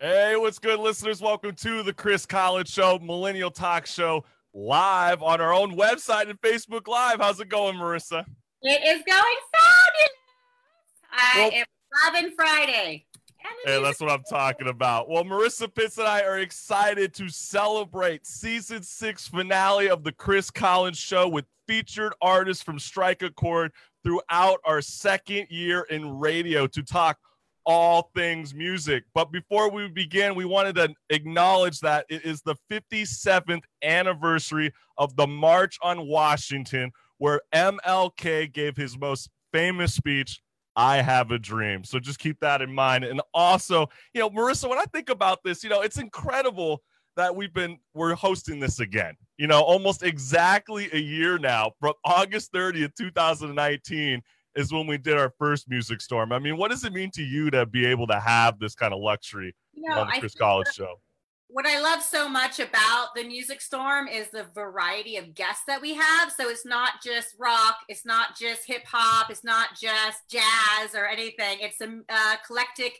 Hey, what's good, listeners? Welcome to the Chris Collins Show, Millennial Talk Show, live on our own website and Facebook Live. How's it going, Marissa? It is going fabulous. I Well- am loving Friday. Hey, that's what I'm talking about. Well, Marissa Pitts and I are excited to celebrate season six finale of the Chris Collins Show with featured artists from Strike a Chord throughout our second year in radio to talk all things music. But before we begin, we wanted to acknowledge that it is the 57th anniversary of the March on Washington, where MLK gave his most famous speech I have a dream. So just keep that in mind. And also, you know, Marissa, when I think about this, you know, it's incredible that we've been we're hosting this again. You know, almost exactly a year now, from August 30th, 2019 is when we did our first music storm. I mean, what does it mean to you to be able to have this kind of luxury you know, on the Chris Collins show? What I love so much about the Music Storm is the variety of guests that we have. So it's not just rock, it's not just hip hop, it's not just jazz or anything. It's a uh, eclectic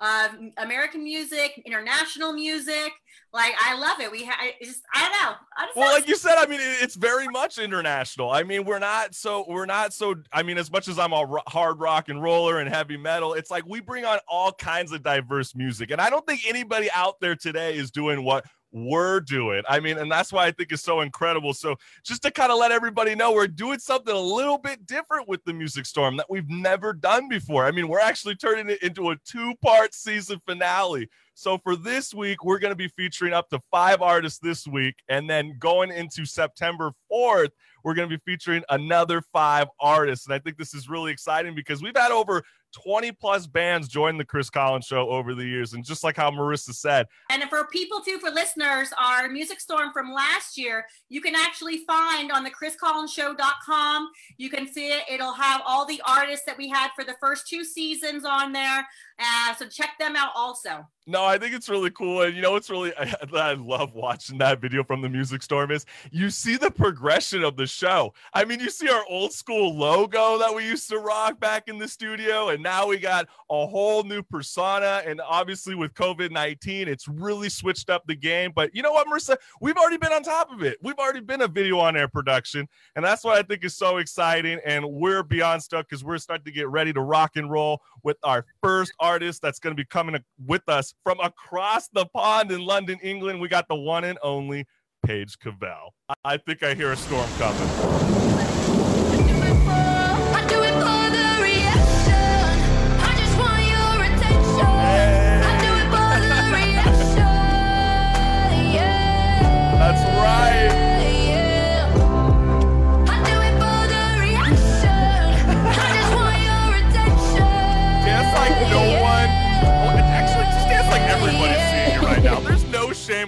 of American music, international music. Like I love it. We have just I don't know. I Well, like you said, I mean, it's very much international. I mean, we're not so we're not so. I mean, as much as I'm a hard rock and roller and heavy metal, it's like we bring on all kinds of diverse music, and I don't think anybody out there today is doing what we're doing. I mean, and that's why I think it's so incredible. So, just to kind of let everybody know, we're doing something a little bit different with the Music Storm that we've never done before. I mean, we're actually turning it into a two-part season finale. So for this week, we're going to be featuring up to five artists this week. And then going into September 4th, we're going to be featuring another five artists. And I think this is really exciting because we've had over 20 plus bands joined the Chris Collins show over the years. And just like how Marissa said, And for people too, for listeners, our music storm from last year, you can actually find on the chriscollinsshow.com. You can see it. It'll have all the artists that we had for the first two seasons on there. Uh, so check them out also. No, I think it's really cool. And you know what's really I, I love watching that video from the music storm is you see the progression of the show. I mean, you see our old school logo that we used to rock back in the studio, and now we got a whole new persona. And obviously, with COVID 19, it's really switched up the game. But you know what, Marissa? We've already been on top of it. We've already been a video on air production. And that's what I think is so exciting. And we're beyond stuck because we're starting to get ready to rock and roll with our first artist that's going to be coming with us from across the pond in London, England. We got the one and only Paige Cavell. I- I think I hear a storm coming.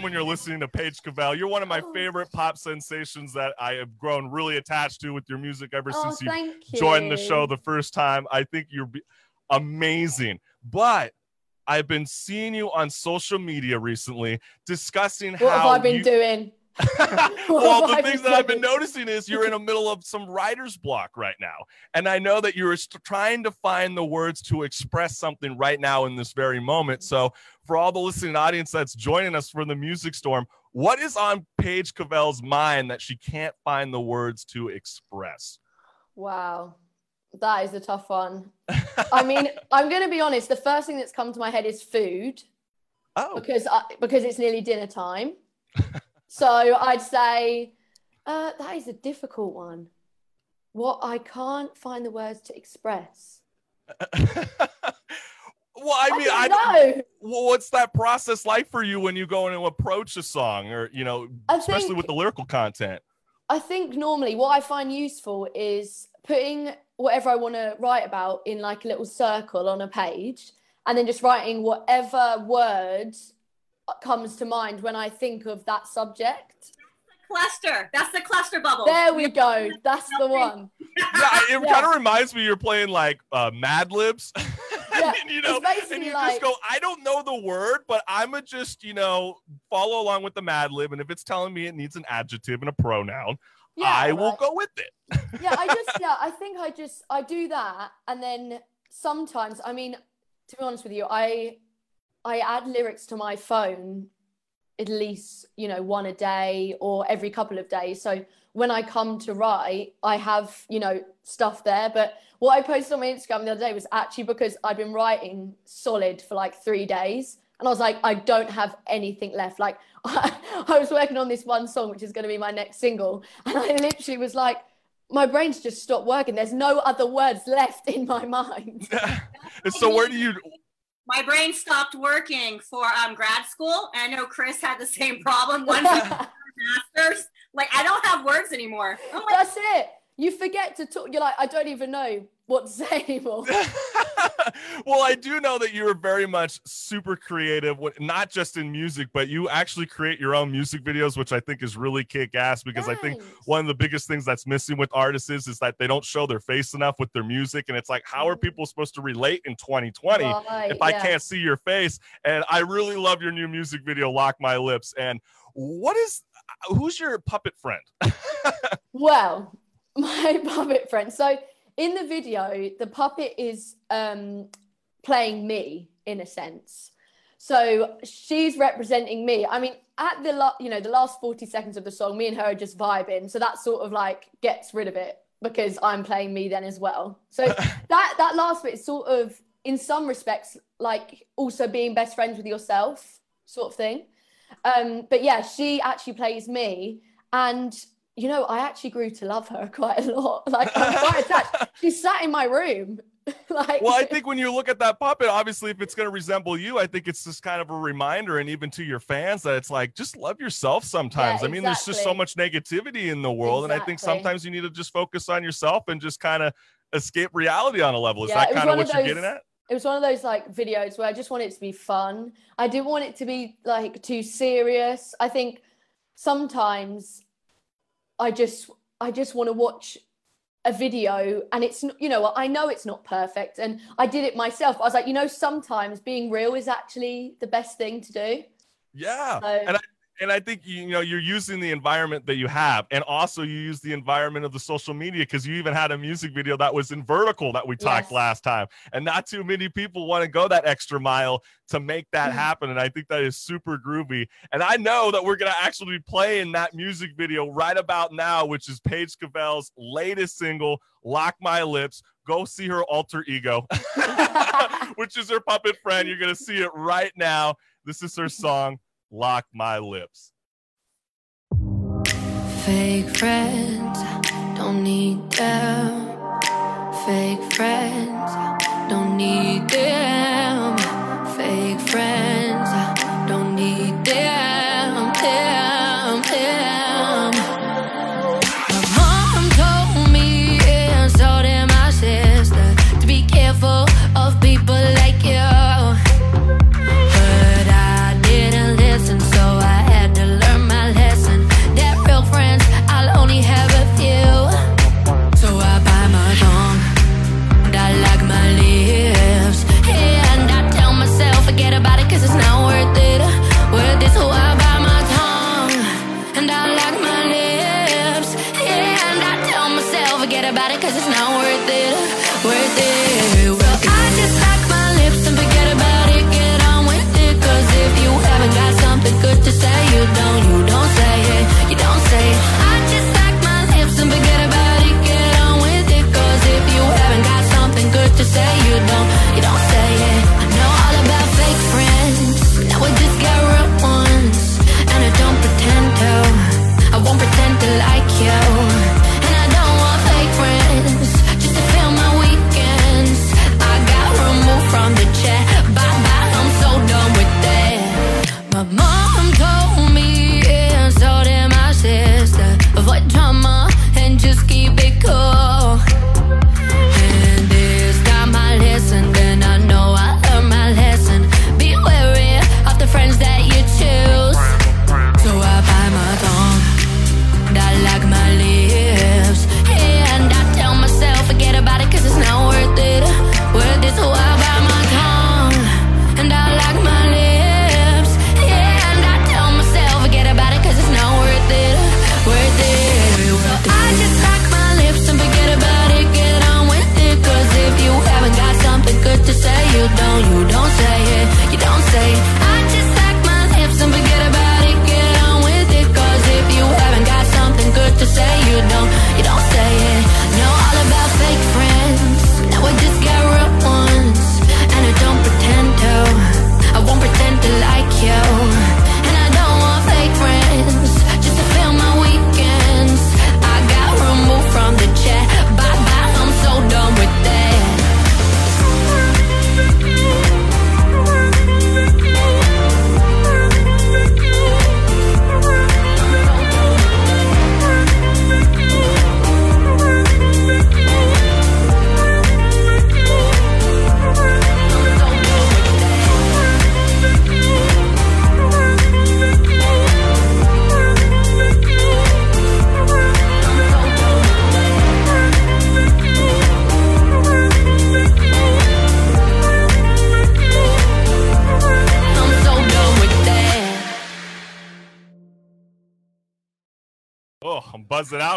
When you're listening to Paige Cavell. You're one of my oh. favorite pop sensations that I have grown really attached to with your music ever Oh, since you you. joined the show the first time. I think you're amazing. But I've been seeing you on social media recently discussing What how have I been you- doing? well, the things that I've been noticing is you're in the middle of some writer's block right now. And I know that you're trying to find the words to express something right now in this very moment. So, for all the listening audience that's joining us for the music storm, what is on Paige Cavell's mind that she can't find the words to express? Wow, that is a tough one. I mean, I'm going to be honest. The first thing that's come to my head is food Oh, because I, because it's nearly dinner time. so I'd say uh, that is a difficult one. What I can't find the words to express. well, I mean, I, I don't don't know. What's that process like for you when you go in and approach a song, or you know, I especially think- with the lyrical content? I think normally what I find useful is putting whatever I want to write about in like a little circle on a page and then just writing whatever word comes to mind when I think of that subject. Cluster. That's the cluster bubble. There we go. That's the one. yeah, it Yeah. kind of reminds me you're playing like uh, Mad Libs. Yeah, and, you know, it's and you like- just go, I don't know the word, but I'ma just, you know, follow along with the Mad Lib. And if it's telling me it needs an adjective and a pronoun, Yeah, I will go with it. yeah, I just yeah, I think I just I do that and then sometimes I mean to be honest with you, I I add lyrics to my phone at least you know one a day or every couple of days. So when i come to write i have you know stuff there. But what i posted on my instagram the other day was actually because i'd been writing solid for like three days. And i was like i don't have anything left. Like i, I was working on this one song which is going to be my next single. And i literally was like my brain's just stopped working. There's no other words left in my mind. So where do you My brain stopped working for um, grad school. And I know Chris had the same problem. Once he got his master's, like I don't have words anymore. Like, That's it. You forget to talk. You're like, I don't even know what to say anymore. well, I do know that you're very much super creative, with- not just in music, but you actually create your own music videos, which I think is really kick ass because I think one of the biggest things that's missing with artists is, is that they don't show their face enough with their music. And it's like, how are mm. people supposed to relate in 2020 Right, if I yeah. can't see your face? And I really love your new music video, Lock My Lips. And what is, who's your puppet friend? Well, my puppet friend. So in the video, the puppet is um, playing me in a sense. So she's representing me. I mean, at the la- you know the last forty seconds of the song, me and her are just vibing. So that sort of like gets rid of it because I'm playing me then as well. So that that last bit is sort of in some respects like also being best friends with yourself sort of thing. Um, but yeah, she actually plays me, and you know, I actually grew to love her quite a lot. Like I'm quite attached. She sat in my room. like well, I think when you look at that puppet, obviously, if it's going to resemble you, I think it's just kind of a reminder, and even to your fans, that it's like just love yourself sometimes. Yeah, I mean, there's just so much negativity in the world, and I think sometimes you need to just focus on yourself and just kind of escape reality on a level. Is Yeah, that kind of what of you're those- getting at? it was one of those like videos where I just wanted it to be fun. I didn't want it to be like too serious. I think sometimes I just I just want to watch a video and it's you know I know it's not perfect and I did it myself. I was like, you know, sometimes being real is actually the best thing to do. Yeah, So- and I and I think you, you know you're using the environment that you have, and also you use the environment of the social media because you even had a music video that was in vertical that we talked Yes. last time, and not too many people want to go that extra mile to make that Mhm. happen, and I think that is super groovy. And I know that we're gonna actually be playing that music video right about now, which is Paige Cavell's latest single, "Lock My Lips." Go see her alter ego, which is her puppet friend. You're gonna see it right now. This is her song, Lock My Lips. Fake friends, don't need them. Fake friends, don't need them. Fake friends, don't need them. about it cause it's not worth it, worth it. Well, I just my lips and forget about it, get on with it Cause if you haven't got something good to say, you don't, you don't say it, you don't say I just my lips and forget about it, get on with it Cause if you haven't got something good to say, you don't, you don't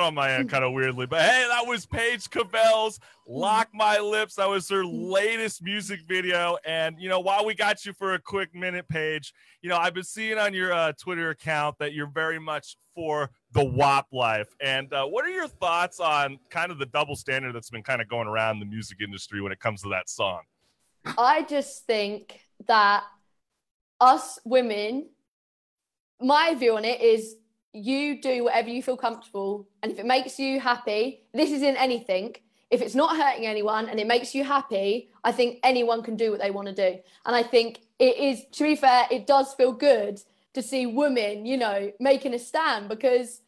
on my end kind of weirdly. But hey, that was Paige Cavell's Lock My Lips. That was her latest music video. And, you know, while we got you for a quick minute, Paige, you know, I've been seeing on your uh, Twitter account that you're very much for the WAP life. And uh, what are your thoughts on kind of the double standard that's been kind of going around the music industry when it comes to that song? I just think that us women, my view on it is you do whatever you feel comfortable. And if it makes you happy, this is in anything. If it's not hurting anyone and it makes you happy, I think anyone can do what they want to do. And I think it is, to be fair, it does feel good to see women, you know, making a stand because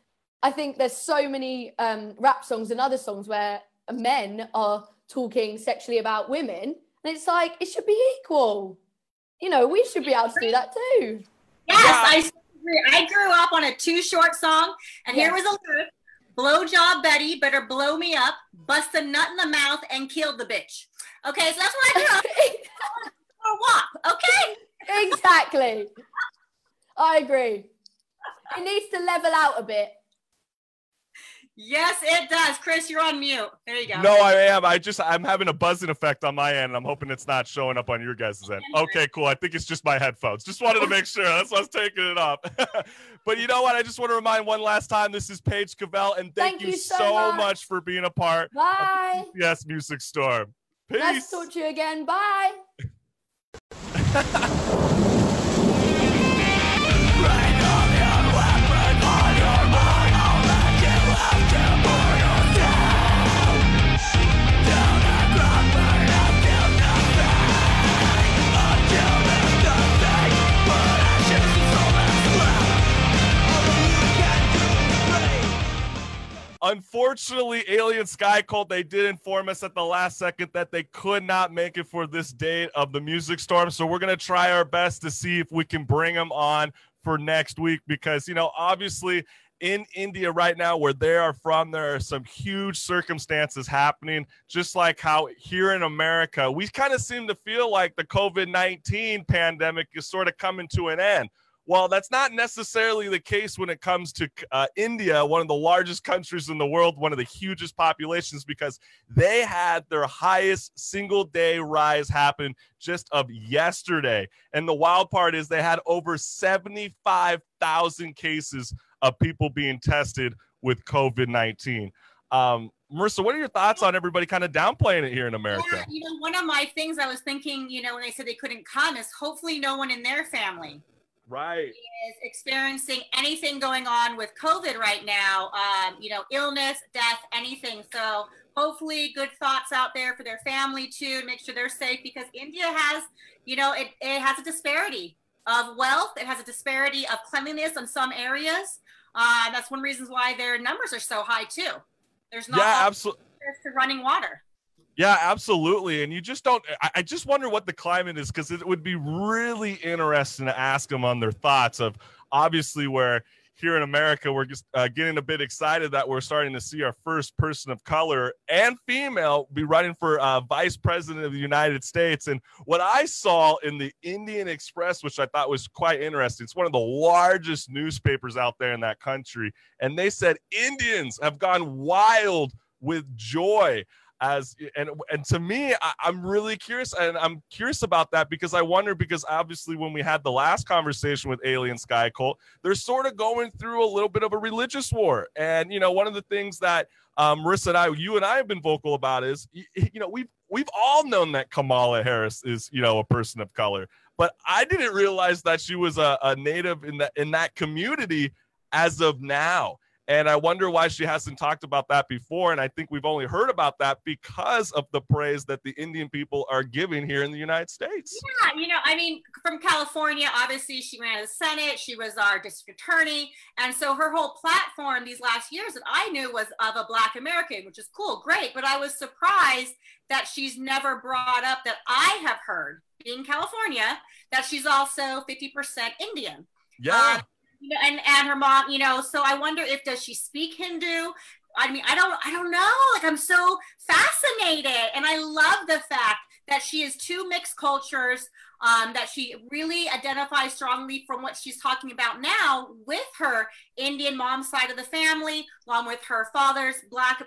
I think there's so many um, rap songs and other songs where men are talking sexually about women. And it's like, it should be equal. You know, we should be able to do that too. Yes, I agree. I grew up on a Too Short song, and here was Yes. a lyric: "Blowjob Betty better blow me up, bust a nut in the mouth, and kill the bitch." Okay, so that's what I grew up for. WAP. Okay. exactly. I agree. It needs to level out a bit. Yes, it does. Chris, you're on mute. There you go. No, I am. I just I'm having a buzzing effect on my end, I'm hoping it's not showing up on your guys' end. Okay, cool. I think it's just my headphones. Just wanted to make sure. That's why I was taking it off. but you know what? I just want to remind one last time. This is Paige Cavell, and thank, Thank you, you so so much. much. for being a part Bye. of the TCS Music Storm. Peace. Nice to talk to you again. Bye. Unfortunately, Alien Sky Cult, they did inform us at the last second that they could not make it for this date of the Music Storm. So we're going to try our best to see if we can bring them on for next week because, you know, obviously in India right now, where they are from, there are some huge circumstances happening, just like how here in America, we kind of seem to feel like the COVID 19 pandemic is sort of coming to an end. Well, that's not necessarily the case when it comes to uh, India, one of the largest countries in the world, one of the hugest populations, because they had their highest single day rise happen just of yesterday. And the wild part is they had over 75,000 cases of people being tested with COVID 19. Um, Marissa, what are your thoughts on everybody kind of downplaying it here in Yeah, America? you know, one of my things I was thinking, you know, when they said they couldn't come is hopefully no one in their family Right. is experiencing anything going on with COVID right now, um, you know, illness, death, anything. So hopefully good thoughts out there for their family too, to make sure they're safe because India has, you know, it, it has a disparity of wealth. It has a disparity of cleanliness in some areas. Uh, that's one reasons why their numbers are so high too. There's not Yeah, absolutely. to running water. Yeah, absolutely. And you just don't, I, I just wonder what the climate is because it would be really interesting to ask them on their thoughts of obviously where here in America, we're just uh, getting a bit excited that we're starting to see our first person of color and female be running for uh, vice president of the United States. And what I saw in the Indian Express, which I thought was quite interesting, it's one of the largest newspapers out there in that country. And they said Indians have gone wild with joy as and and to me I, i'm really curious and i'm curious about that because i wonder because obviously when we had the last conversation with alien sky cult they're sort of going through a little bit of a religious war. And you know one of the things that um, marissa and i you and i have been vocal about is y- you know we've we've all known that kamala harris is you know a person of color. But i didn't realize that she was a, a native in that in that community as of now and I wonder why she hasn't talked about that before. And I think we've only heard about that because of the praise that the Indian people are giving here in the United States. Yeah, you know, I mean, from California, obviously she ran the Senate, she was our district attorney. And so her whole platform these last years that I knew was of a Black American, which is cool, great. But I was surprised that she's never brought up that I have heard, being California, that she's also 50% Indian. Yeah. Um, you know, and and her mom, you know, so I wonder if does she speak Hindu? I mean, I don't, I don't know. Like, I'm so fascinated, and I love the fact that she is two mixed cultures, um, that she really identifies strongly from what she's talking about now with her Indian mom side of the family, along with her father's Black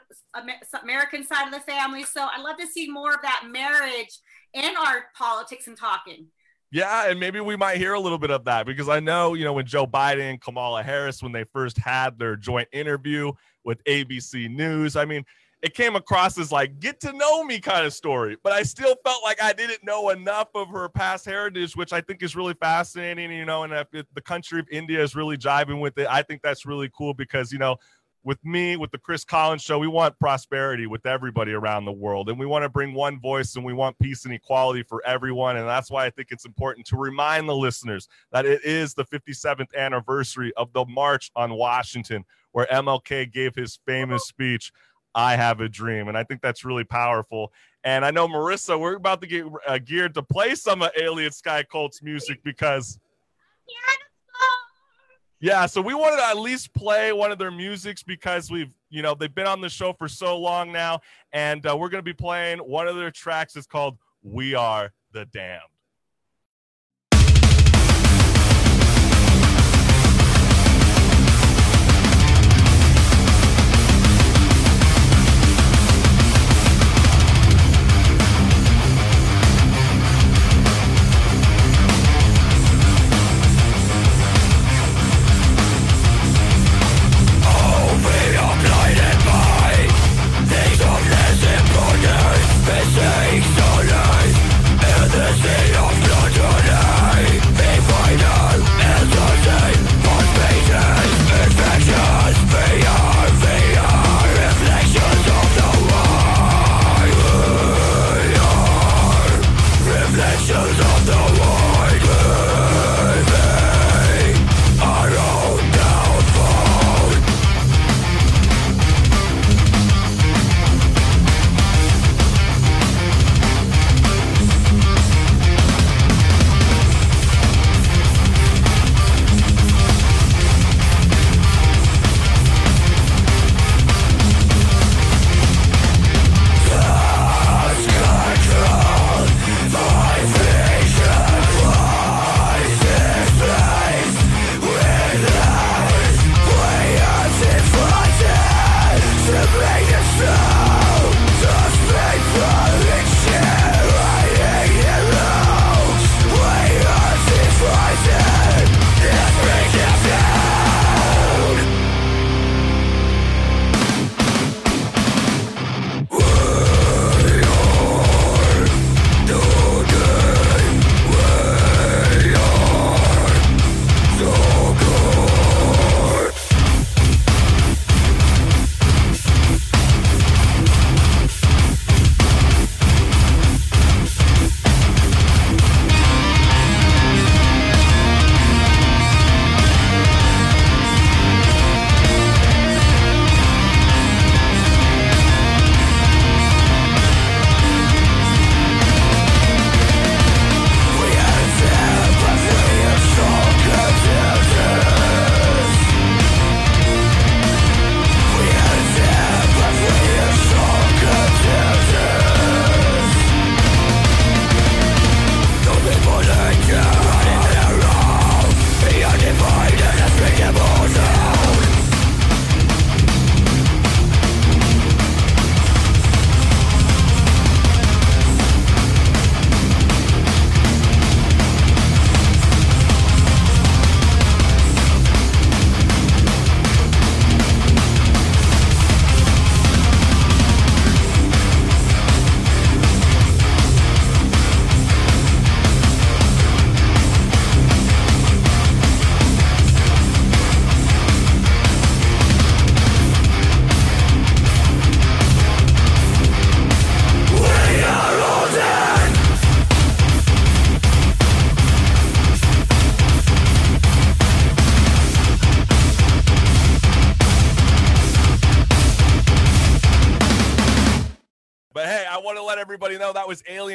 American side of the family. So I'd love to see more of that marriage in our politics and talking. Yeah, and maybe we might hear a little bit of that because I know, you know, when Joe Biden and Kamala Harris, when they first had their joint interview with ABC News, I mean, it came across as like get to know me kind of story but i still felt like i didn't know enough of her past heritage which i think is really fascinating you know and if the country of india is really jiving with it i think that's really cool because you know with me with the chris collins show we want prosperity with everybody around the world and we want to bring one voice and we want peace and equality for everyone and that's why i think it's important to remind the listeners that it is the 57th anniversary of the march on washington where mlk gave his famous speech I have a dream. And I think that's really powerful. And I know, Marissa, we're about to get uh, geared to play some of Alien Sky Cult's music because. Yeah, so we wanted to at least play one of their musics because we've, you know, they've been on the show for so long now. And uh, we're going to be playing one of their tracks. It's called We Are the Damned.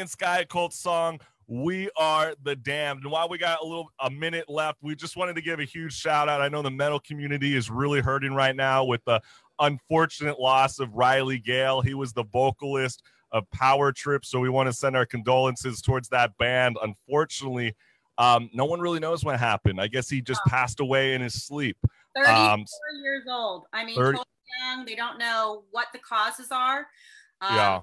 Sky Cult song, We Are the Damned. And while we got a little a minute left, we just wanted to give a huge shout out. I know the metal community is really hurting right now with the unfortunate loss of Riley Gale. He was the vocalist of Power Trip. So we want to send our condolences towards that band. Unfortunately, um, no one really knows what happened. I guess he just passed away in his sleep. 34 Um, years old. I mean, 30 totally young. They don't know what the causes are. Um, Yeah.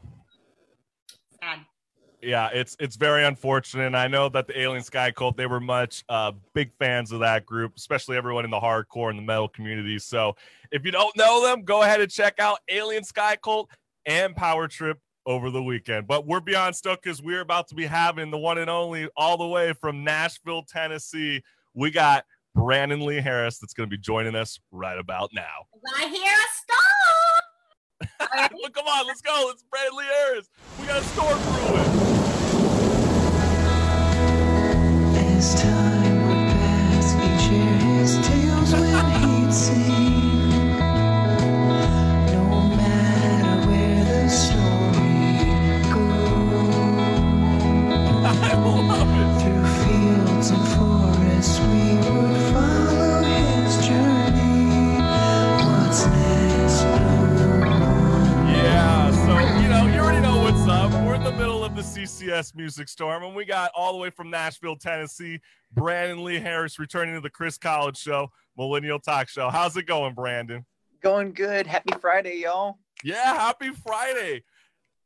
Yeah, it's it's very unfortunate. And I know that the Alien Sky Cult they were much uh, big fans of that group, especially everyone in the hardcore and the metal community. So if you don't know them, go ahead and check out Alien Sky Cult and Power Trip over the weekend. But we're beyond stoked because we're about to be having the one and only all the way from Nashville, Tennessee. We got Brandon Lee Harris that's going to be joining us right about now. I hear a stop. but come on, let's go. It's Brandon Lee Harris. We got a storm brewing. CCS Music Storm, and we got all the way from Nashville, Tennessee, Brandon Lee Harris returning to the Chris Collins Show, Millennial Talk Show. How's it going, Brandon? Going good. Happy Friday, y'all. Yeah, happy Friday.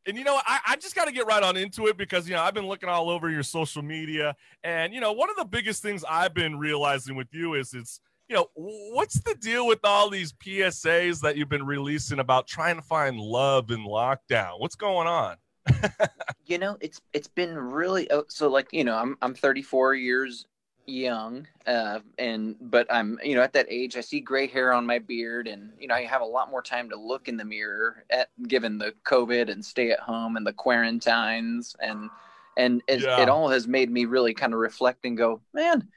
And you know. I, I just got to get right on into it because, you know, I've been looking all over your social media. And, you know, one of the biggest things I've been realizing with you is it's, you know, what's the deal with all these PSAs that you've been releasing about trying to find love in lockdown? What's going on? You know, it's it's been really oh, so like you know I'm I'm 34 years young, uh, and but I'm you know at that age I see gray hair on my beard, and you know I have a lot more time to look in the mirror at given the COVID and stay at home and the quarantines and and it, Yeah. it all has made me really kind of reflect and go, man.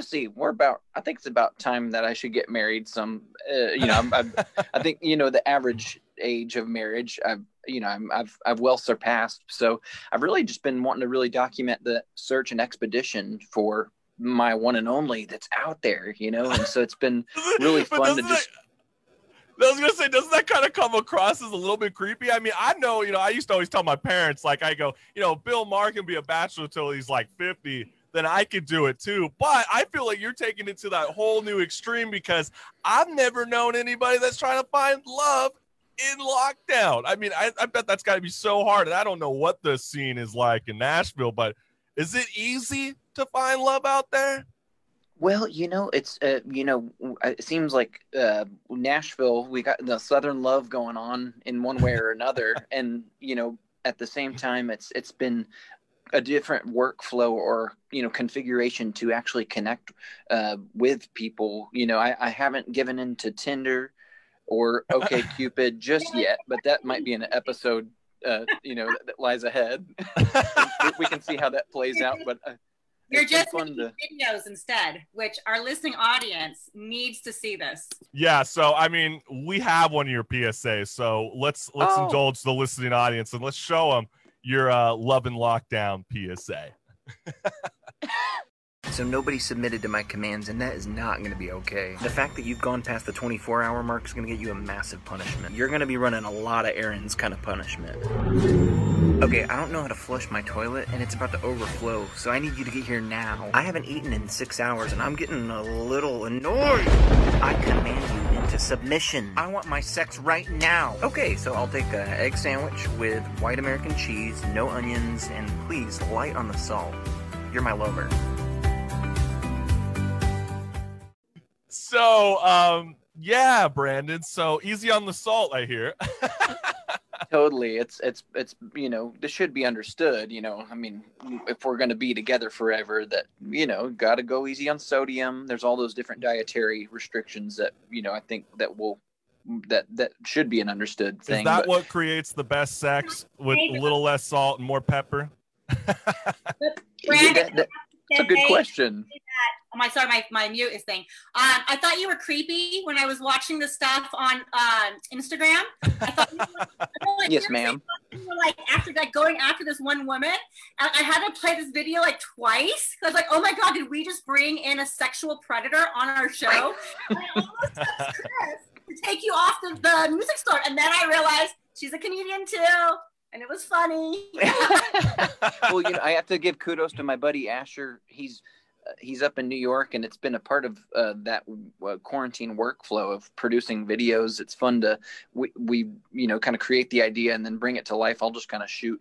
See. We're about. I think it's about time that I should get married. Some, uh, you know, I'm, I'm, I think you know the average age of marriage. I've, you know, I'm, I've, I've well surpassed. So I've really just been wanting to really document the search and expedition for my one and only that's out there. You know, and so it's been really fun to just. I was gonna say, doesn't that kind of come across as a little bit creepy? I mean, I know, you know, I used to always tell my parents, like, I go, you know, Bill Maher can be a bachelor till he's like 50, then I could do it too. But I feel like you're taking it to that whole new extreme because I've never known anybody that's trying to find love in lockdown. I mean, I, I bet that's got to be so hard. And I don't know what the scene is like in Nashville, but is it easy to find love out there? Well, you know, it's uh, you know, it seems like uh, Nashville. We got the Southern love going on in one way or another, and you know, at the same time, it's it's been a different workflow or you know configuration to actually connect uh, with people. You know, I, I haven't given into Tinder or OK Cupid just yet, but that might be an episode. Uh, you know that, that lies ahead. we, we can see how that plays out, but uh, You're just fun making to- videos instead, which our listening audience needs to see this. Yeah, so I mean, we have one of your PSAs, so let's let's Oh. indulge the listening audience and let's show them your uh, love and lockdown PSA. So nobody submitted to my commands, and that is not going to be okay. The fact that you've gone past the 24 hour mark is going to get you a massive punishment. You're going to be running a lot of errands kind of punishment. Okay, I don't know how to flush my toilet, and it's about to overflow, so I need you to get here now. I haven't eaten in six hours, and I'm getting a little annoyed. I command you into submission. I want my sex right now. Okay, so I'll take an egg sandwich with white American cheese, no onions, and please light on the salt. You're my lover. So, um, yeah, Brandon. So easy on the salt, I hear. totally it's it's it's you know this should be understood you know i mean if we're going to be together forever that you know got to go easy on sodium there's all those different dietary restrictions that you know i think that will that that should be an understood thing. Is that but what creates the best sex with a little less salt and more pepper? Brandon, that- that- that's a good question Oh, my sorry, my, my mute is thing. Um, I thought you were creepy when I was watching the stuff on uh, Instagram. I thought you were, I like yes ma'am like after like going after this one woman. And I had to play this video like twice. I was like, oh my god, did we just bring in a sexual predator on our show? I almost asked Chris to take you off the, the music store, and then I realized she's a comedian too. and it was funny. well, you know, I have to give kudos to my buddy Asher. He's he's up in New York, and it's been a part of uh, that uh, quarantine workflow of producing videos. It's fun to we, we you know kind of create the idea and then bring it to life. I'll just kind of shoot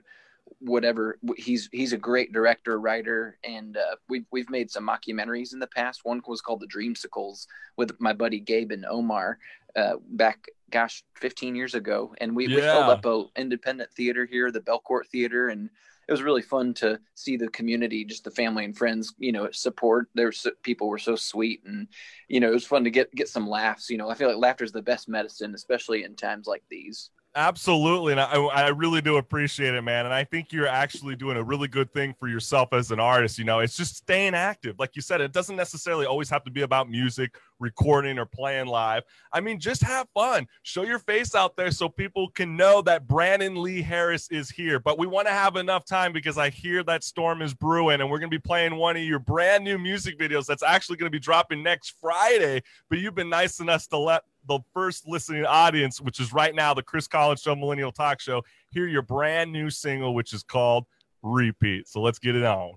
whatever. He's he's a great director, writer, and uh, we've we've made some mockumentaries in the past. One was called The Dreamsicles with my buddy Gabe and Omar uh, back gosh 15 years ago and we, we filled up a independent theater here the belcourt theater and it was really fun to see the community just the family and friends you know support. Their s- people were so sweet and you know it was fun to get get some laughs you know. I feel like laughter is the best medicine especially in times like these Absolutely, and I, I really do appreciate it, man. And I think you're actually doing a really good thing for yourself as an artist. You know, it's just staying active, like you said. It doesn't necessarily always have to be about music, recording, or playing live. I mean, just have fun, show your face out there, so people can know that Brandon Lee Harris is here. But we want to have enough time because I hear that storm is brewing, and we're gonna be playing one of your brand new music videos that's actually gonna be dropping next Friday. But you've been nice enough to let the first listening audience, which is right now the Chris Collins Show Millennial Talk Show, hear your brand new single, which is called Repeat. So let's get it on.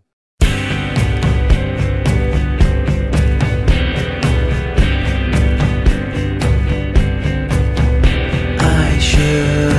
I should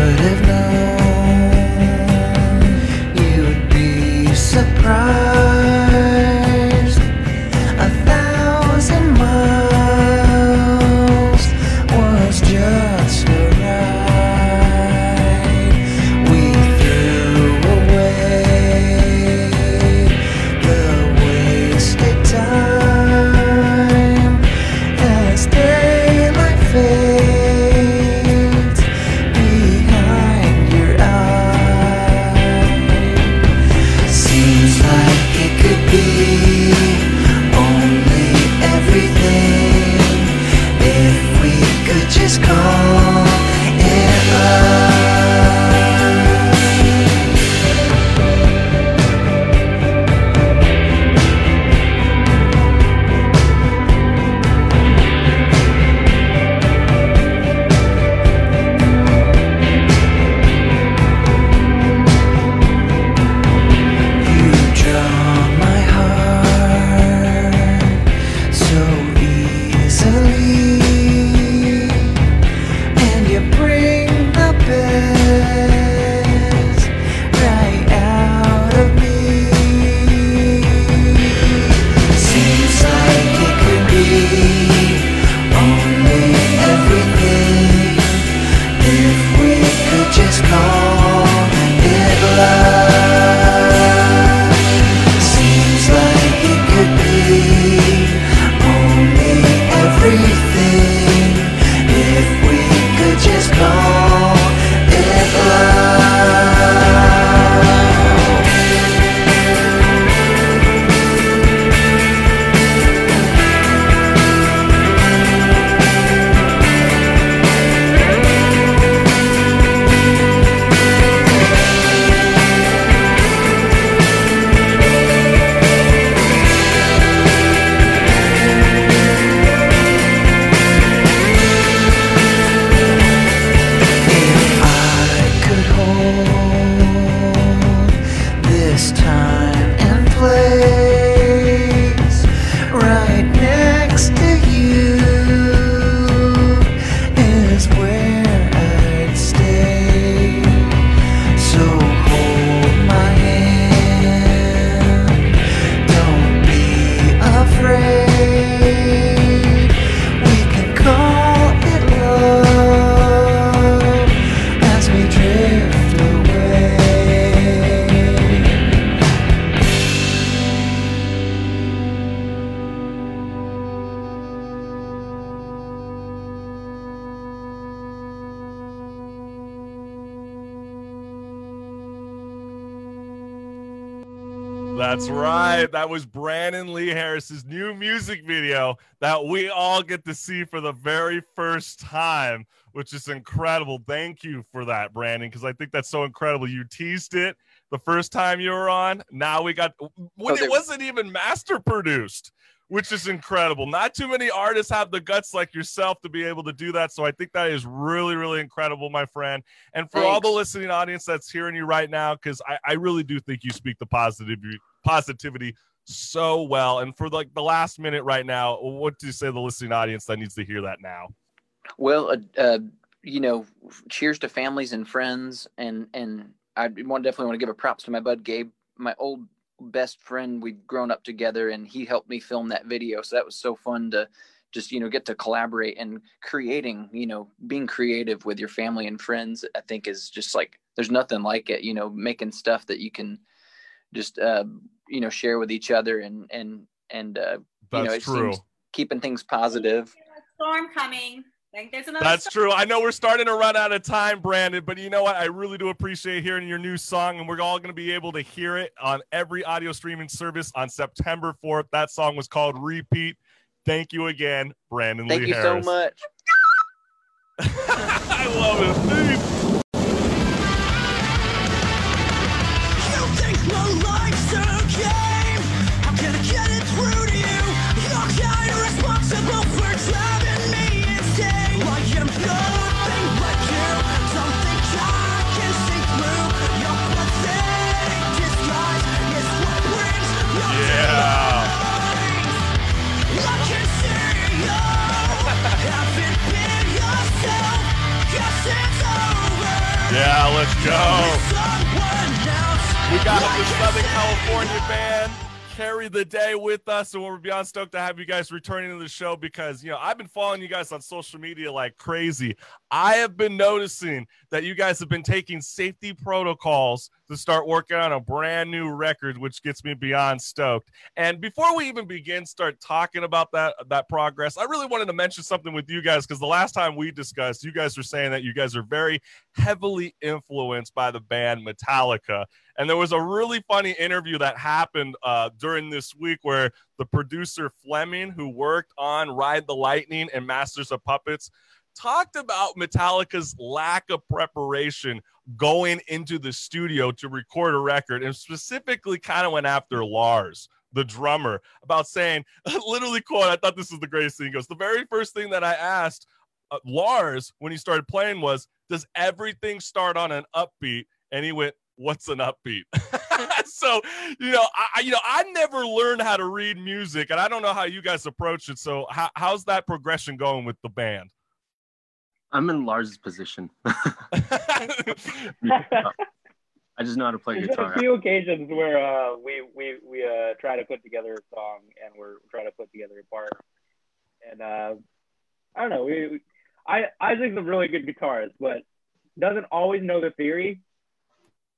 all get to see for the very first time, which is incredible. Thank you for that, Brandon, because I think that's so incredible. You teased it the first time you were on. Now we got when Oh, it wasn't even master produced. which is incredible. Not too many artists have the guts like yourself to be able to do that. So I think that is really, really incredible, my friend. And for all the listening audience that's hearing you right now, because I, I really do think you speak the positivity positivity so well. And for like the last minute right now, what do you say to the listening audience that needs to hear that now? Well, uh, uh, you know, cheers to families and friends, and and I want definitely want to give a props to my bud Gabe, my old best friend. We've grown up together, and he helped me film that video. So that was so fun to just you know get to collaborate and creating. You know, being creative with your family and friends. I think is just like there's nothing like it. You know, making stuff that you can just uh, you know share with each other and and and uh, That's you know it true. seems keeping things positive. Storm coming. I think there's another. That's storm. true. I know we're starting to run out of time, Brandon, but you know what? I really do appreciate hearing your new song, and we're all going to be able to hear it on every audio streaming service on September 4th. That song was called Repeat. Thank you again, Brandon Thank Lee Harris. Thank you so much. I love it. Yeah, let's go. We got the Southern California band carry the day with us, and we're beyond stoked to have you guys returning to the show because you know I've been following you guys on social media like crazy. I have been noticing that you guys have been taking safety protocols to start working on a brand new record, which gets me beyond stoked. And before we even begin, start talking about that that progress, I really wanted to mention something with you guys because the last time we discussed, you guys were saying that you guys are very heavily influenced by the band Metallica. And there was a really funny interview that happened uh, during this week where the producer Flemming, who worked on Ride the Lightning and Masters of Puppets, talked about Metallica's lack of preparation going into the studio to record a record and specifically kind of went after Lars. The drummer about saying, literally, quote, I thought this was the greatest thing. He goes, The very first thing that I asked uh, Lars when he started playing was, Does everything start on an upbeat? And he went, What's an upbeat? so, you know, I, you know, I never learned how to read music, and I don't know how you guys approach it. So, how, how's that progression going with the band? I'm in Lars's position. I just know how to play There's been guitar. a few occasions where uh, we we we uh, try to put together a song and we're trying to put together a part, and uh, I don't know. We, we I Isaac's a really good guitarist, but doesn't always know the theory.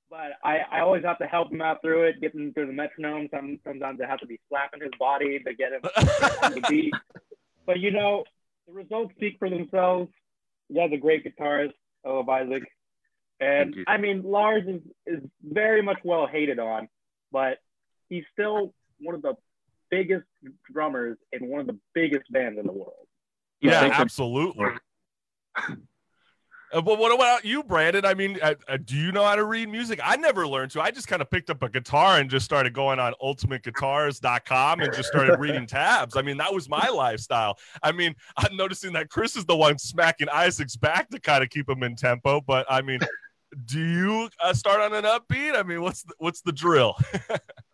But I, I always have to help him out through it, get him through the metronome. Some, sometimes I have to be slapping his body to get him on the beat. But you know, the results speak for themselves. You guys are great guitarist. I Isaac. And I mean, Lars is, is very much well hated on, but he's still one of the biggest drummers in one of the biggest bands in the world. Yeah, thanks absolutely. Uh, But what about you, Brandon? I mean, uh, uh, do you know how to read music? I never learned to. I just kind of picked up a guitar and just started going on ultimateguitars.com and just started reading tabs. I mean, that was my lifestyle. I mean, I'm noticing that Chris is the one smacking Isaac's back to kind of keep him in tempo. But I mean, do you uh, start on an upbeat? I mean, what's the, what's the drill?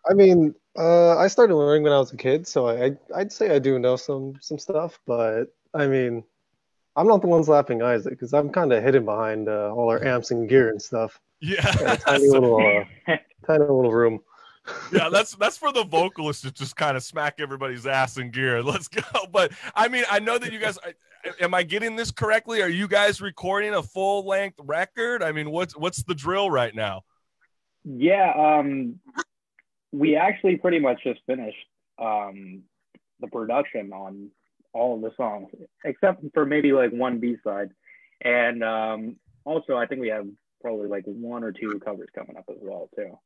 I mean, uh, I started learning when I was a kid, so I, I'd say I do know some some stuff, but I mean, I'm not the one slapping Isaac because I'm kind of hidden behind uh, all our amps and gear and stuff. Yeah, Got a tiny little, uh, tiny little room. yeah, that's that's for the vocalist to just kind of smack everybody's ass in gear. Let's go. But I mean, I know that you guys. I, am I getting this correctly? Are you guys recording a full length record? I mean, what's what's the drill right now? Yeah, um, we actually pretty much just finished um, the production on all of the songs, except for maybe like one B side, and um, also I think we have probably like one or two covers coming up as well too.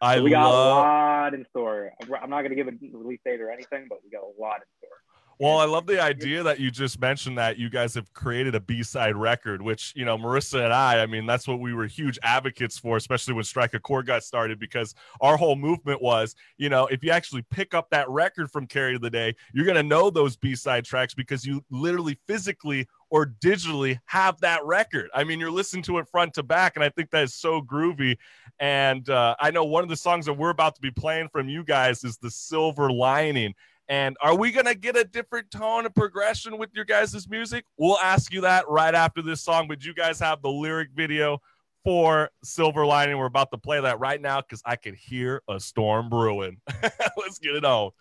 I So we got a lot in store. I'm not gonna give a release date or anything, but we got a lot in store. Well, I love the idea that you just mentioned that you guys have created a B-side record, which, you know, Marissa and I, I mean, that's what we were huge advocates for, especially when Strike a Chord got started, because our whole movement was, you know, if you actually pick up that record from Carry of the Day, you're going to know those B-side tracks because you literally physically or digitally have that record. I mean, you're listening to it front to back, and I think that is so groovy. And uh, I know one of the songs that we're about to be playing from you guys is The Silver Lining. And are we going to get a different tone and progression with your guys' music? We'll ask you that right after this song. But you guys have the lyric video for Silver Lining. We're about to play that right now because I can hear a storm brewing. Let's get it on.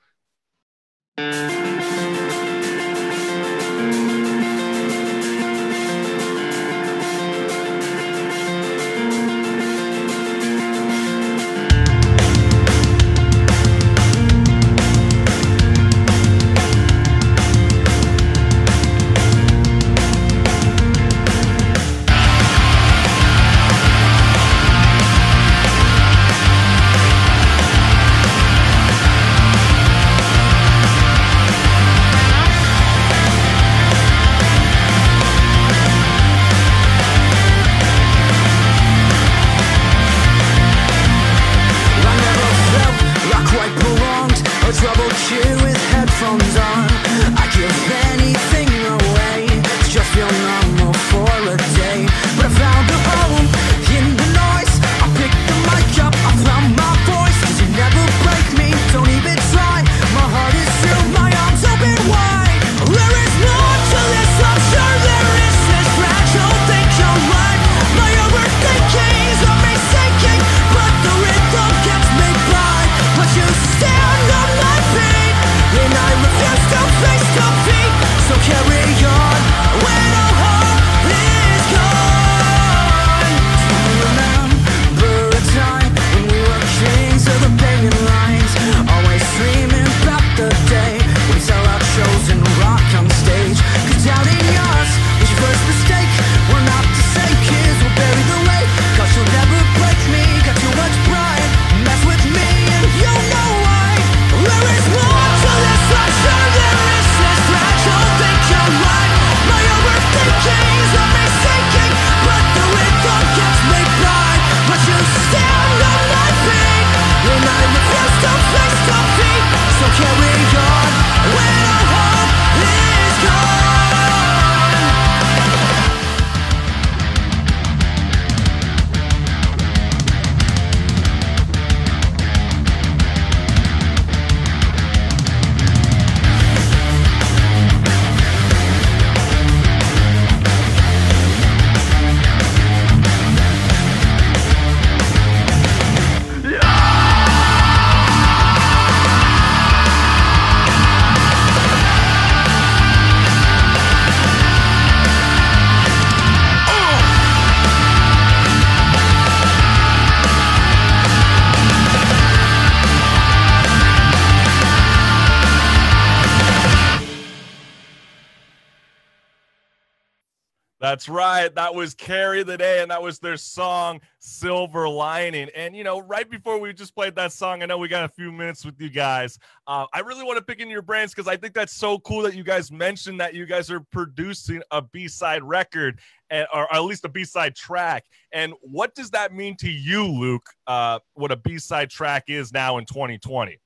Right. That was Carry the Day, and that was their song Silver Lining. And, you know, right before we just played that song, I know we got a few minutes with you guys. Uh, I really want to pick in your brains because I think that's so cool that you guys mentioned that you guys are producing a B side record, and, or at least a B side track. And what does that mean to you, Luke, uh, what a B side track is now in 2020?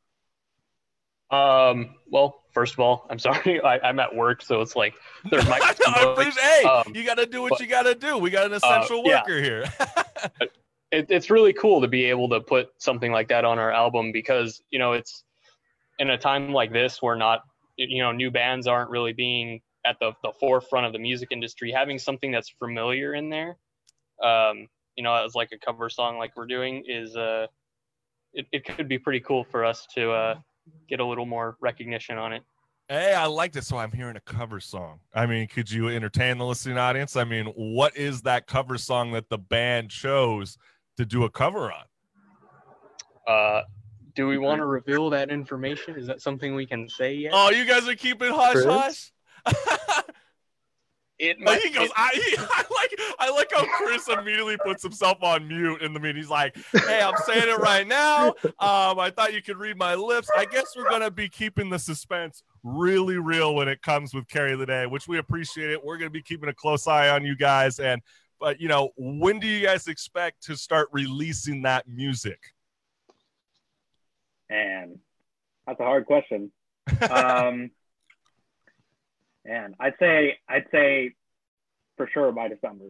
Um, well, first of all, I'm sorry. I, I'm at work, so it's like there might be I appreciate- hey, Um, you got to do what but- you got to do. We got an Uh, essential yeah. worker here. it, it's really cool to be able to put something like that on our album because you know it's in a time like this where not you know new bands aren't really being at the, the forefront of the music industry having something that's familiar in there um, you know as like a cover song like we're doing is uh it, it could be pretty cool for us to uh get a little more recognition on it Hey, I like this. So I'm hearing a cover song. I mean, could you entertain the listening audience? I mean, what is that cover song that the band chose to do a cover on? uh do we want to reveal that information is that something we can say yet Oh, you guys are keeping hush Chris? hush. it might, he goes. I, he, I like. I like how Chris immediately puts himself on mute in the meeting. He's like, "Hey, I'm saying it right now. Um, I thought you could read my lips. I guess we're gonna be keeping the suspense really real when it comes with Carry the Day, which we appreciate it. We're gonna be keeping a close eye on you guys. And but you know, when do you guys expect to start releasing that music? And that's a hard question. Um, and I'd say I'd say for sure by December.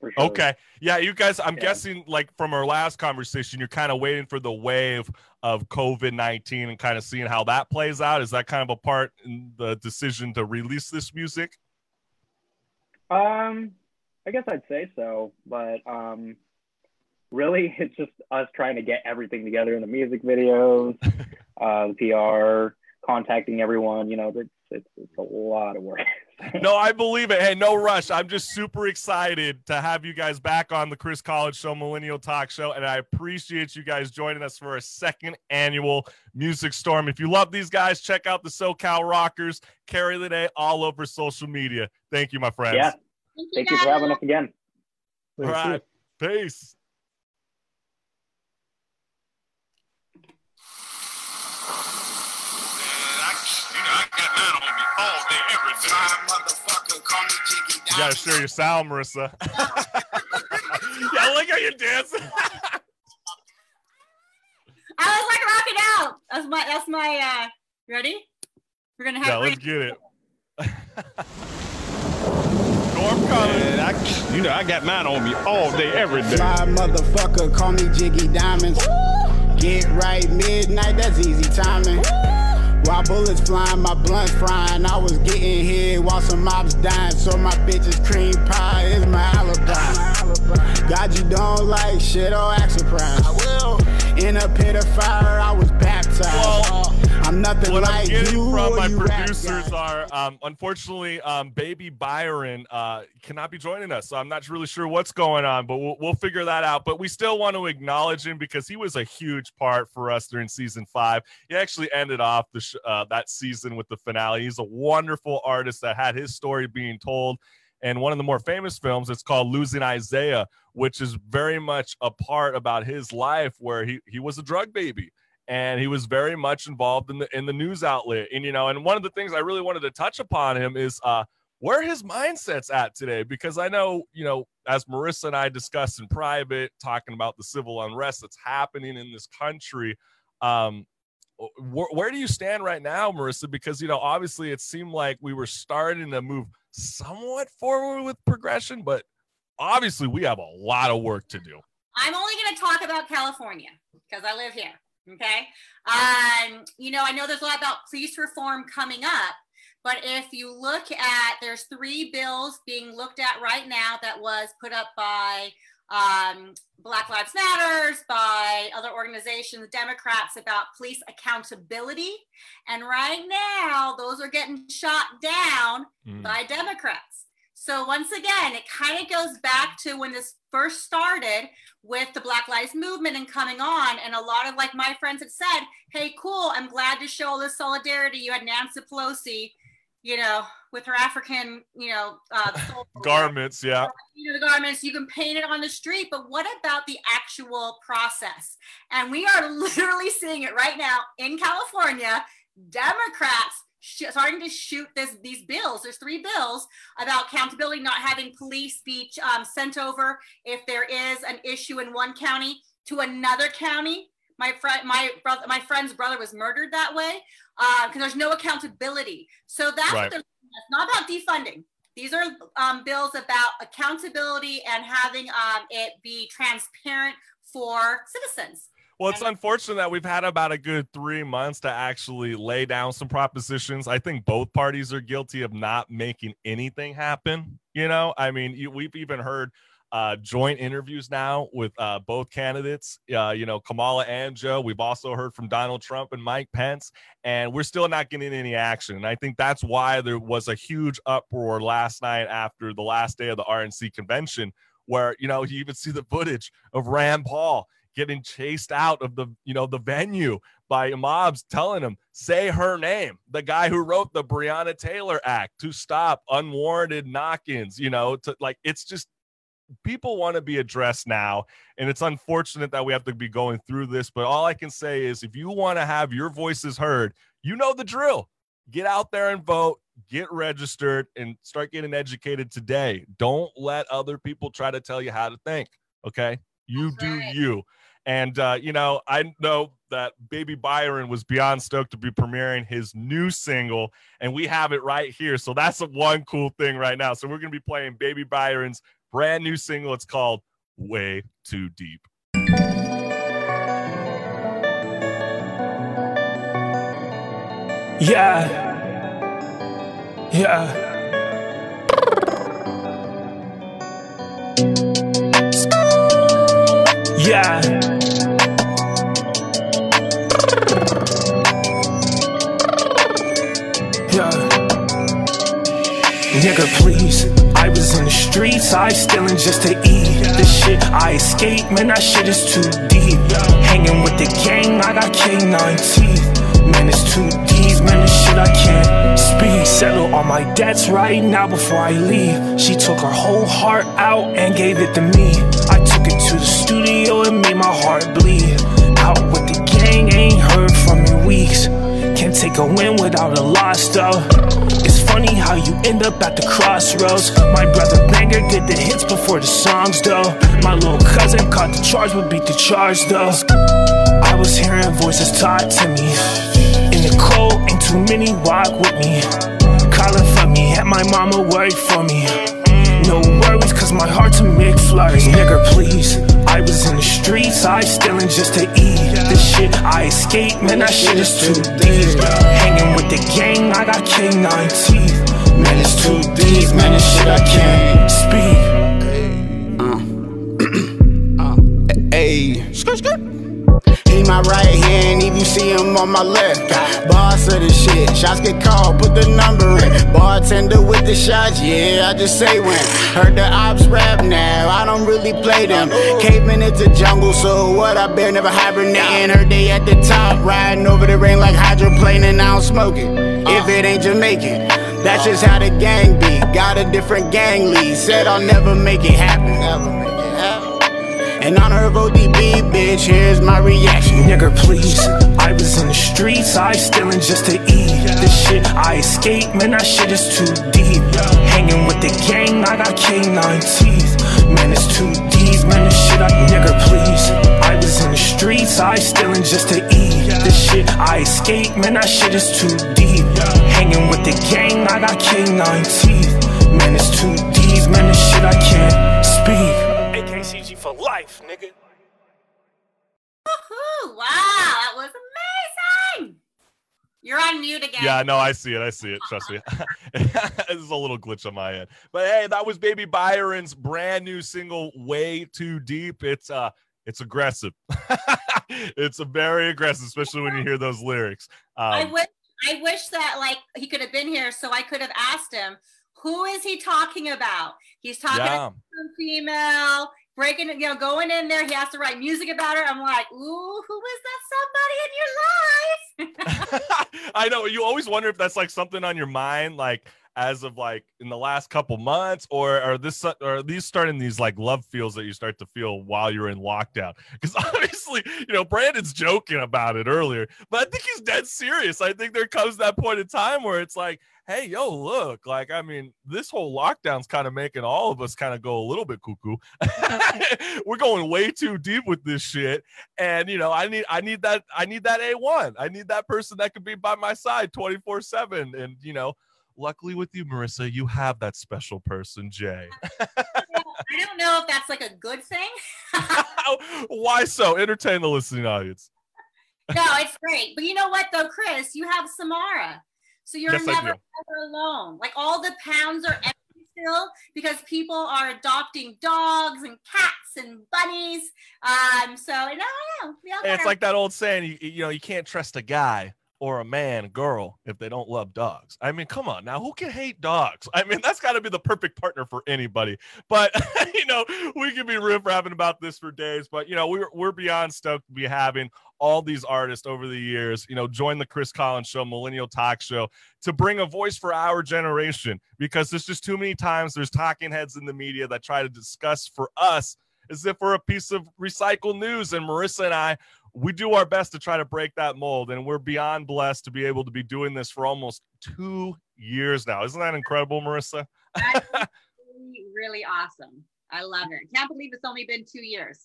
For sure. Okay. Yeah, you guys, I'm Yeah. guessing like from our last conversation, you're kind of waiting for the wave of COVID 19 and kind of seeing how that plays out. Is that kind of a part in the decision to release this music? Um, I guess I'd say so, but um, really, it's just us trying to get everything together in the music videos, uh, the PR, contacting everyone. You know, it's it's, it's a lot of work. No, I believe it. Hey, no rush. I'm just super excited to have you guys back on the Chris Collins Show, Millennial Talk Show, and I appreciate you guys joining us for a second annual Music Storm. If you love these guys, check out the SoCal Rockers. Carry the day all over social media. Thank you, my friends. yeah. Thank Thank you for having us again. All right. Peace. You gotta share your sound, Marissa. yeah, I like how you're dancing. I was like rocking out. That's my that's my uh ready? We're gonna have yeah, let's get it. Storm coming. And I, you know, I got mine on me all day, every day. My motherfucker call me Jiggy Diamonds. Get right midnight, that's easy timing. While bullets flying, my blunts frying. I was getting hit while some mobs dying. So my bitch's cream pie is my alibi. God, you don't like shit or act surprised. I will. In a pit of fire, I was baptized. I'm nothing what I'm like getting you from my producers are um, unfortunately um, baby byron uh, cannot be joining us so i'm not really sure what's going on but we'll, we'll figure that out but we still want to acknowledge him because he was a huge part for us during season five. He actually ended off the sh- uh, that season with the finale. He's a wonderful artist that had his story being told and one of the more famous films. It's called losing isaiah which is very much a part about his life where he, he was a drug baby and he was very much involved in the in the news outlet. And you know and one of the things i really wanted to touch upon him is uh where his mindset's at today because i know you know as marissa and i discussed in private talking about the civil unrest that's happening in this country um wh- where do you stand right now marissa? Because you know obviously it seemed like we were starting to move somewhat forward with progression but obviously we have a lot of work to do. I'm only going to talk about California because I live here. Okay. Um, you know, I know there's a lot about police reform coming up, but if you look at, there's three bills being looked at right now that was put up by um, Black Lives Matters, by other organizations, Democrats about police accountability. And right now, those are getting shot down by Democrats. So once again, it kind of goes back to when this first started with the Black Lives Movement and coming on. And a lot of like my friends had said, hey, cool, I'm glad to show all this solidarity. You had Nancy Pelosi, you know, with her African, you know, uh, garments yeah you know, the garments, you can paint it on the street, but what about the actual process? And we are literally seeing it right now in California. Democrats sh- starting to shoot this these bills. There's three bills about accountability, not having police be um, sent over if there is an issue in one county to another county. My friend, my brother, my friend's brother was murdered that way because there's no accountability. So that's Right. what. It's not about defunding. These are um, bills about accountability and having um, it be transparent for citizens. Well, it's unfortunate that we've had about a good three months to actually lay down some propositions. I think both parties are guilty of not making anything happen. You know, I mean, we've even heard uh, joint interviews now with uh, both candidates, uh, you know, Kamala and Joe. We've also heard from Donald Trump and Mike Pence, and we're still not getting any action. And I think that's why there was a huge uproar last night after the last day of the RNC convention, where, you know, you even see the footage of Rand Paul getting chased out of the you know the venue by mobs telling him say her name. The guy who wrote the breonna taylor act to stop unwarranted knock-ins you know to like it's just people want to be addressed now and it's unfortunate that we have to be going through this but all i can say is if you want to have your voices heard you know the drill. Get out there and vote get registered and start getting educated today. Don't let other people try to tell you how to think okay? You do you and uh, you know i know that baby byron was beyond stoked to be premiering his new single and we have it right here so that's a one cool thing right now so we're going to be playing baby byron's brand new single it's called way too deep. Yeah. Yeah. Yeah. Nigga, please. I was in the streets, I stealing just to eat. The shit I escape, man, that shit is too deep. Hanging with the gang, I got K9 teeth. Man, it's too deep, man, this shit I can't speak. Settle all my debts right now before I leave. She took her whole heart out and gave it to me. I took it to the studio and made my heart bleed. Out with the gang, ain't heard from in weeks. Can't take a win without a loss, though. Funny how you end up at the crossroads. My brother Banger did the hits before the songs, though. My little cousin caught the charge, but beat the charge, though. I was hearing voices taught to me. In the cold, ain't too many walk with me. Calling for me, had my mama worried for me. No worries, cause my heart's a McFlurry. Nigga, please. I was in the streets, I stealing just to eat. The shit I escaped, man, that shit is too deep. Hanging with the gang, I got K9 teeth. Man, it's too deep, man, this shit I can't speak. Uh, uh, hey, skirt, skirt. He my right hand, if you see him on my left. Boss of the shit, shots get called, put the number in. Bartender with the shots, yeah, I just say when. Heard the ops rap now, I don't really play them. Caveman into jungle, so what? I bear never hibernating. Heard they at the top, riding over the ring like hydroplaning. I don't smoke it. If it ain't Jamaican, that's just how the gang be. Got a different gang lead, said I'll never make it happen. Never. And on her ODB, bitch, here's my reaction. Nigga, please. I was in the streets, I stealing just to eat. This shit I escape, man, that shit is too deep. Hanging with the gang, I got K9 teeth. Man, it's too deep, man, this shit I. Nigga, please. I was in the streets, I stealing just to eat. This shit I escape, man, that shit is too deep. Hanging with the gang, I got K9 teeth. Man, it's too deep, man, this shit I can't speak. AKCG for life, nigga. Wow, that was. You're on mute again. Yeah, no, I see it. I see it. Trust me. this is a little glitch on my end. But hey, that was Baby Byron's brand new single, Way Too Deep. It's uh it's aggressive. it's a very aggressive, especially when you hear those lyrics. I Um, wish I wish that like he could have been here so I could have asked him, who is he talking about? He's talking Yeah. to some female, breaking it, you know, going in there. He has to write music about her. I'm like, ooh, who is that somebody in your life? I know you always wonder if that's like something on your mind, like as of like in the last couple months, or are this or are these starting these like love feels that you start to feel while you're in lockdown? Because obviously, you know, Brandon's joking about it earlier, but I think he's dead serious. I think there comes that point in time where it's like, hey, yo, look, like I mean, this whole lockdown's kind of making all of us kind of go a little bit cuckoo. We're going way too deep with this shit, and you know, I need I need that I need that A one. I need that person that could be by my side twenty four seven, and you know. Luckily with you, Marissa, you have that special person, Jay. Uh, I don't know if that's like a good thing. Why so? Entertain the listening audience. no, it's great. But you know what though, Chris, you have Samara. So you're Yes, never ever alone. Like all the pounds are empty still because people are adopting dogs and cats and bunnies. Um, so no, no, we all it's like that old saying, you, you know, you can't trust a guy or a man, girl, if they don't love dogs. I mean, come on now, who can hate dogs? I mean, that's got to be the perfect partner for anybody. But you know, we can be riff rapping about this for days. But you know, we're we're beyond stoked to be having all these artists over the years. You know, join the Chris Collins Show, Millennial Talk Show, to bring a voice for our generation. Because there's just too many times there's talking heads in the media that try to discuss for us as if we're a piece of recycled news. And Marissa and I, we do our best to try to break that mold. And we're beyond blessed to be able to be doing this for almost two years now. Isn't that incredible, Marissa? really, really awesome. I love it. Can't believe it's only been two years.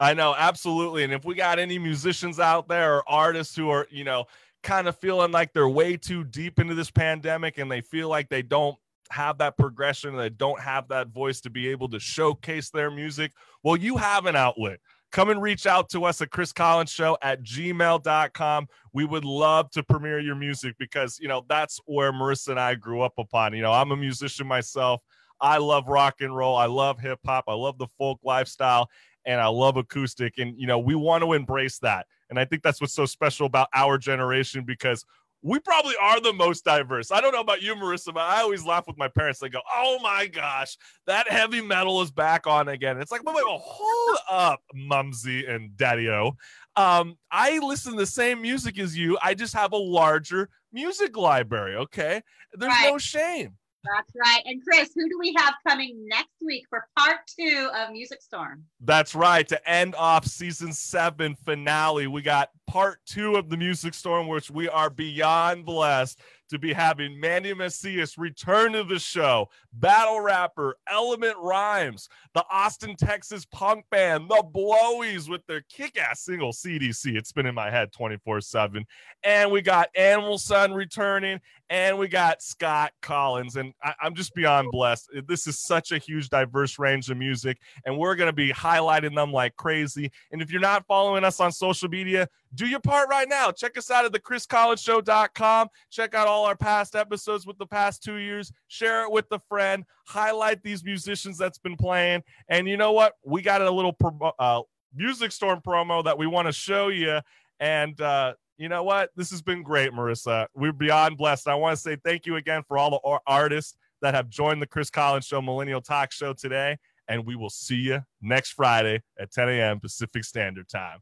I know, absolutely. And if we got any musicians out there or artists who are, you know, kind of feeling like they're way too deep into this pandemic and they feel like they don't have that progression, they don't have that voice to be able to showcase their music, well, you have an outlet. Come and reach out to us at Chris Collins Show at gmail.com. We would love to premiere your music because, you know, that's where Marissa and I grew up upon. You know, I'm a musician myself. I love rock and roll. I love hip hop. I love the folk lifestyle and I love acoustic. And, you know, we want to embrace that. And I think that's what's so special about our generation because we probably are the most diverse. I don't know about you, Marissa, but I always laugh with my parents. They go, "Oh my gosh, that heavy metal is back on again." It's like, wait, wait, wait, hold up, Mumsy and Daddy-O. Um, I listen to the same music as you. I just have a larger music library. Okay, there's no shame. That's right. And Chris, who do we have coming next week for part two of Music Storm? That's right. To end off season seven finale, we got part two of the Music Storm, which we are beyond blessed to be having Mandy Messias return to the show, battle rapper Element Rhymes, the Austin, Texas punk band, the Blowies with their kick ass single CDC. It's been in my head 24 7. And we got Animal Sun returning, and we got Scott Collins. And I, I'm just beyond blessed. This is such a huge, diverse range of music, and we're going to be highlighting them like crazy. And if you're not following us on social media, do your part right now. Check us out at thechriscollinsshow.com. Check out all our past episodes with the past two years. Share it with a friend. Highlight these musicians that's been playing. And you know what? We got a little uh, music storm promo that we want to show you. And uh, you know what? This has been great, Marissa. We're beyond blessed. I want to say thank you again for all the ar- artists that have joined the Chris Collins Show Millennial Talk Show today. And we will see you next Friday at 10 a.m. Pacific Standard Time.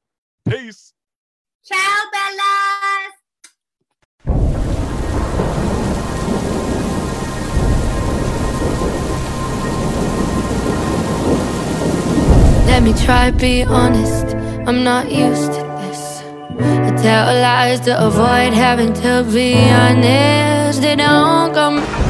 Peace. Ciao, Bellas. Let me try be honest. I'm not used to this. I tell lies to avoid having to be honest. They don't come.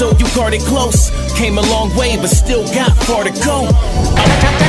So you guard it close. Came a long way, but still got far to go.